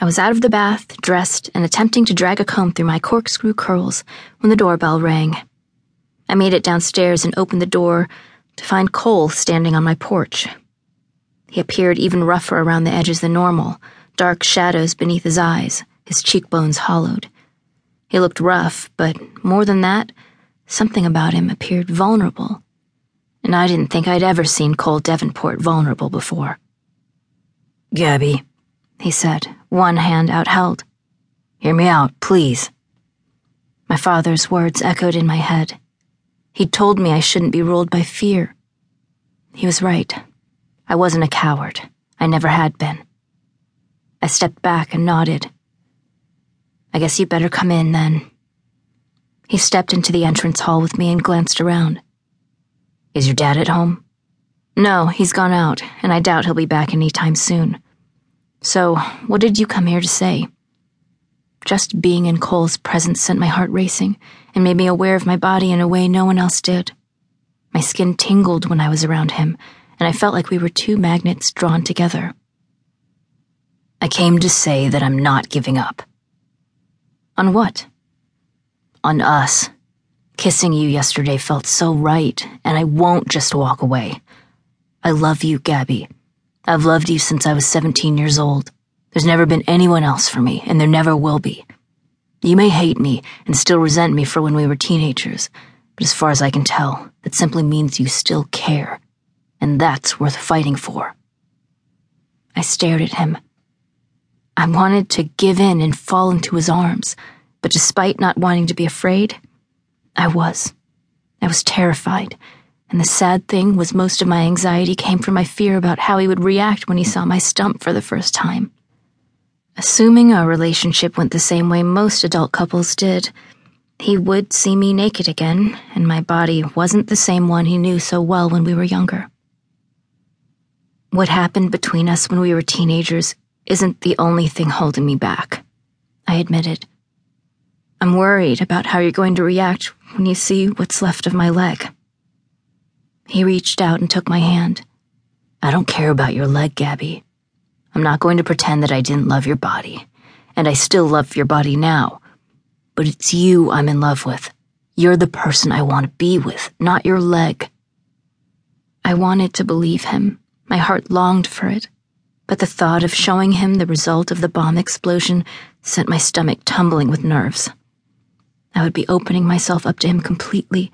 I was out of the bath, dressed, and attempting to drag a comb through my corkscrew curls when the doorbell rang. I made it downstairs and opened the door to find Cole standing on my porch. He appeared even rougher around the edges than normal, dark shadows beneath his eyes, his cheekbones hollowed. He looked rough, but more than that, something about him appeared vulnerable. And I didn't think I'd ever seen Cole Devonport vulnerable before. Gabby, he said, one hand outheld. Hear me out, please. My father's words echoed in my head. He'd told me I shouldn't be ruled by fear. He was right. I wasn't a coward. I never had been. I stepped back and nodded. I guess you'd better come in then. He stepped into the entrance hall with me and glanced around. Is your dad at home? No, he's gone out, and I doubt he'll be back any time soon. So, what did you come here to say? Just being in Cole's presence sent my heart racing and made me aware of my body in a way no one else did. My skin tingled when I was around him, and I felt like we were two magnets drawn together. I came to say that I'm not giving up. On what? On us. Kissing you yesterday felt so right, and I won't just walk away. I love you, Gabby. I've loved you since I was 17 years old. There's never been anyone else for me, and there never will be. You may hate me and still resent me for when we were teenagers, but as far as I can tell, that simply means you still care. And that's worth fighting for. I stared at him. I wanted to give in and fall into his arms, but despite not wanting to be afraid, I was. I was terrified and the sad thing was, most of my anxiety came from my fear about how he would react when he saw my stump for the first time. Assuming our relationship went the same way most adult couples did, he would see me naked again, and my body wasn't the same one he knew so well when we were younger. What happened between us when we were teenagers isn't the only thing holding me back, I admitted. I'm worried about how you're going to react when you see what's left of my leg. He reached out and took my hand. I don't care about your leg, Gabby. I'm not going to pretend that I didn't love your body, and I still love your body now. But it's you I'm in love with. You're the person I want to be with, not your leg. I wanted to believe him. My heart longed for it. But the thought of showing him the result of the bomb explosion sent my stomach tumbling with nerves. I would be opening myself up to him completely,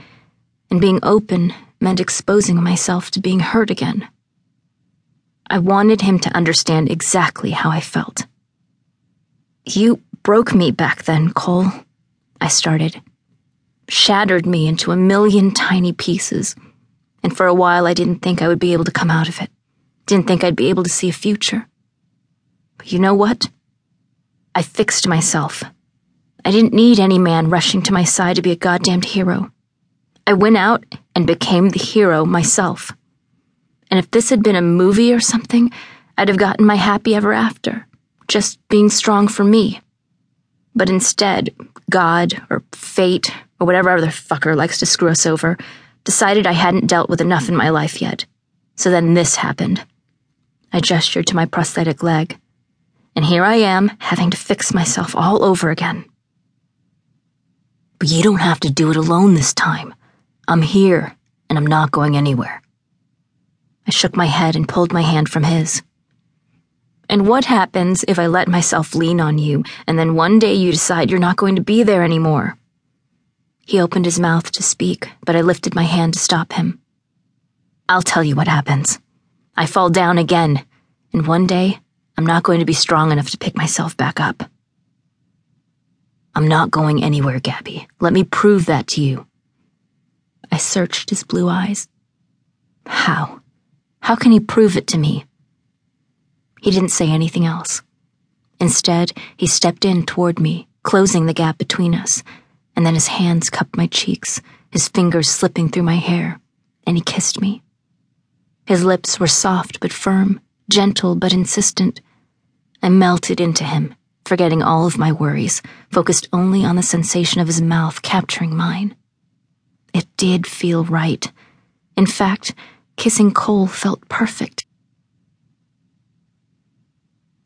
and being open meant exposing myself to being hurt again. I wanted him to understand exactly how I felt. You broke me back then, Cole, I started. Shattered me into a million tiny pieces, and for a while I didn't think I would be able to come out of it. Didn't think I'd be able to see a future. But you know what? I fixed myself. I didn't need any man rushing to my side to be a goddamned hero. I went out and became the hero myself. And if this had been a movie or something, I'd have gotten my happy ever after, just being strong for me. But instead, God or fate or whatever other fucker likes to screw us over decided I hadn't dealt with enough in my life yet. So then this happened. I gestured to my prosthetic leg. And here I am, having to fix myself all over again. But you don't have to do it alone this time. I'm here, and I'm not going anywhere. I shook my head and pulled my hand from his. And what happens if I let myself lean on you, and then one day you decide you're not going to be there anymore? He opened his mouth to speak, but I lifted my hand to stop him. I'll tell you what happens. I fall down again, and one day I'm not going to be strong enough to pick myself back up. I'm not going anywhere, Gabby. Let me prove that to you. I searched his blue eyes. How? How can he prove it to me? He didn't say anything else. Instead, he stepped in toward me, closing the gap between us, and then his hands cupped my cheeks, his fingers slipping through my hair, and he kissed me. His lips were soft but firm, gentle but insistent. I melted into him, forgetting all of my worries, focused only on the sensation of his mouth capturing mine. It did feel right. In fact, kissing Cole felt perfect.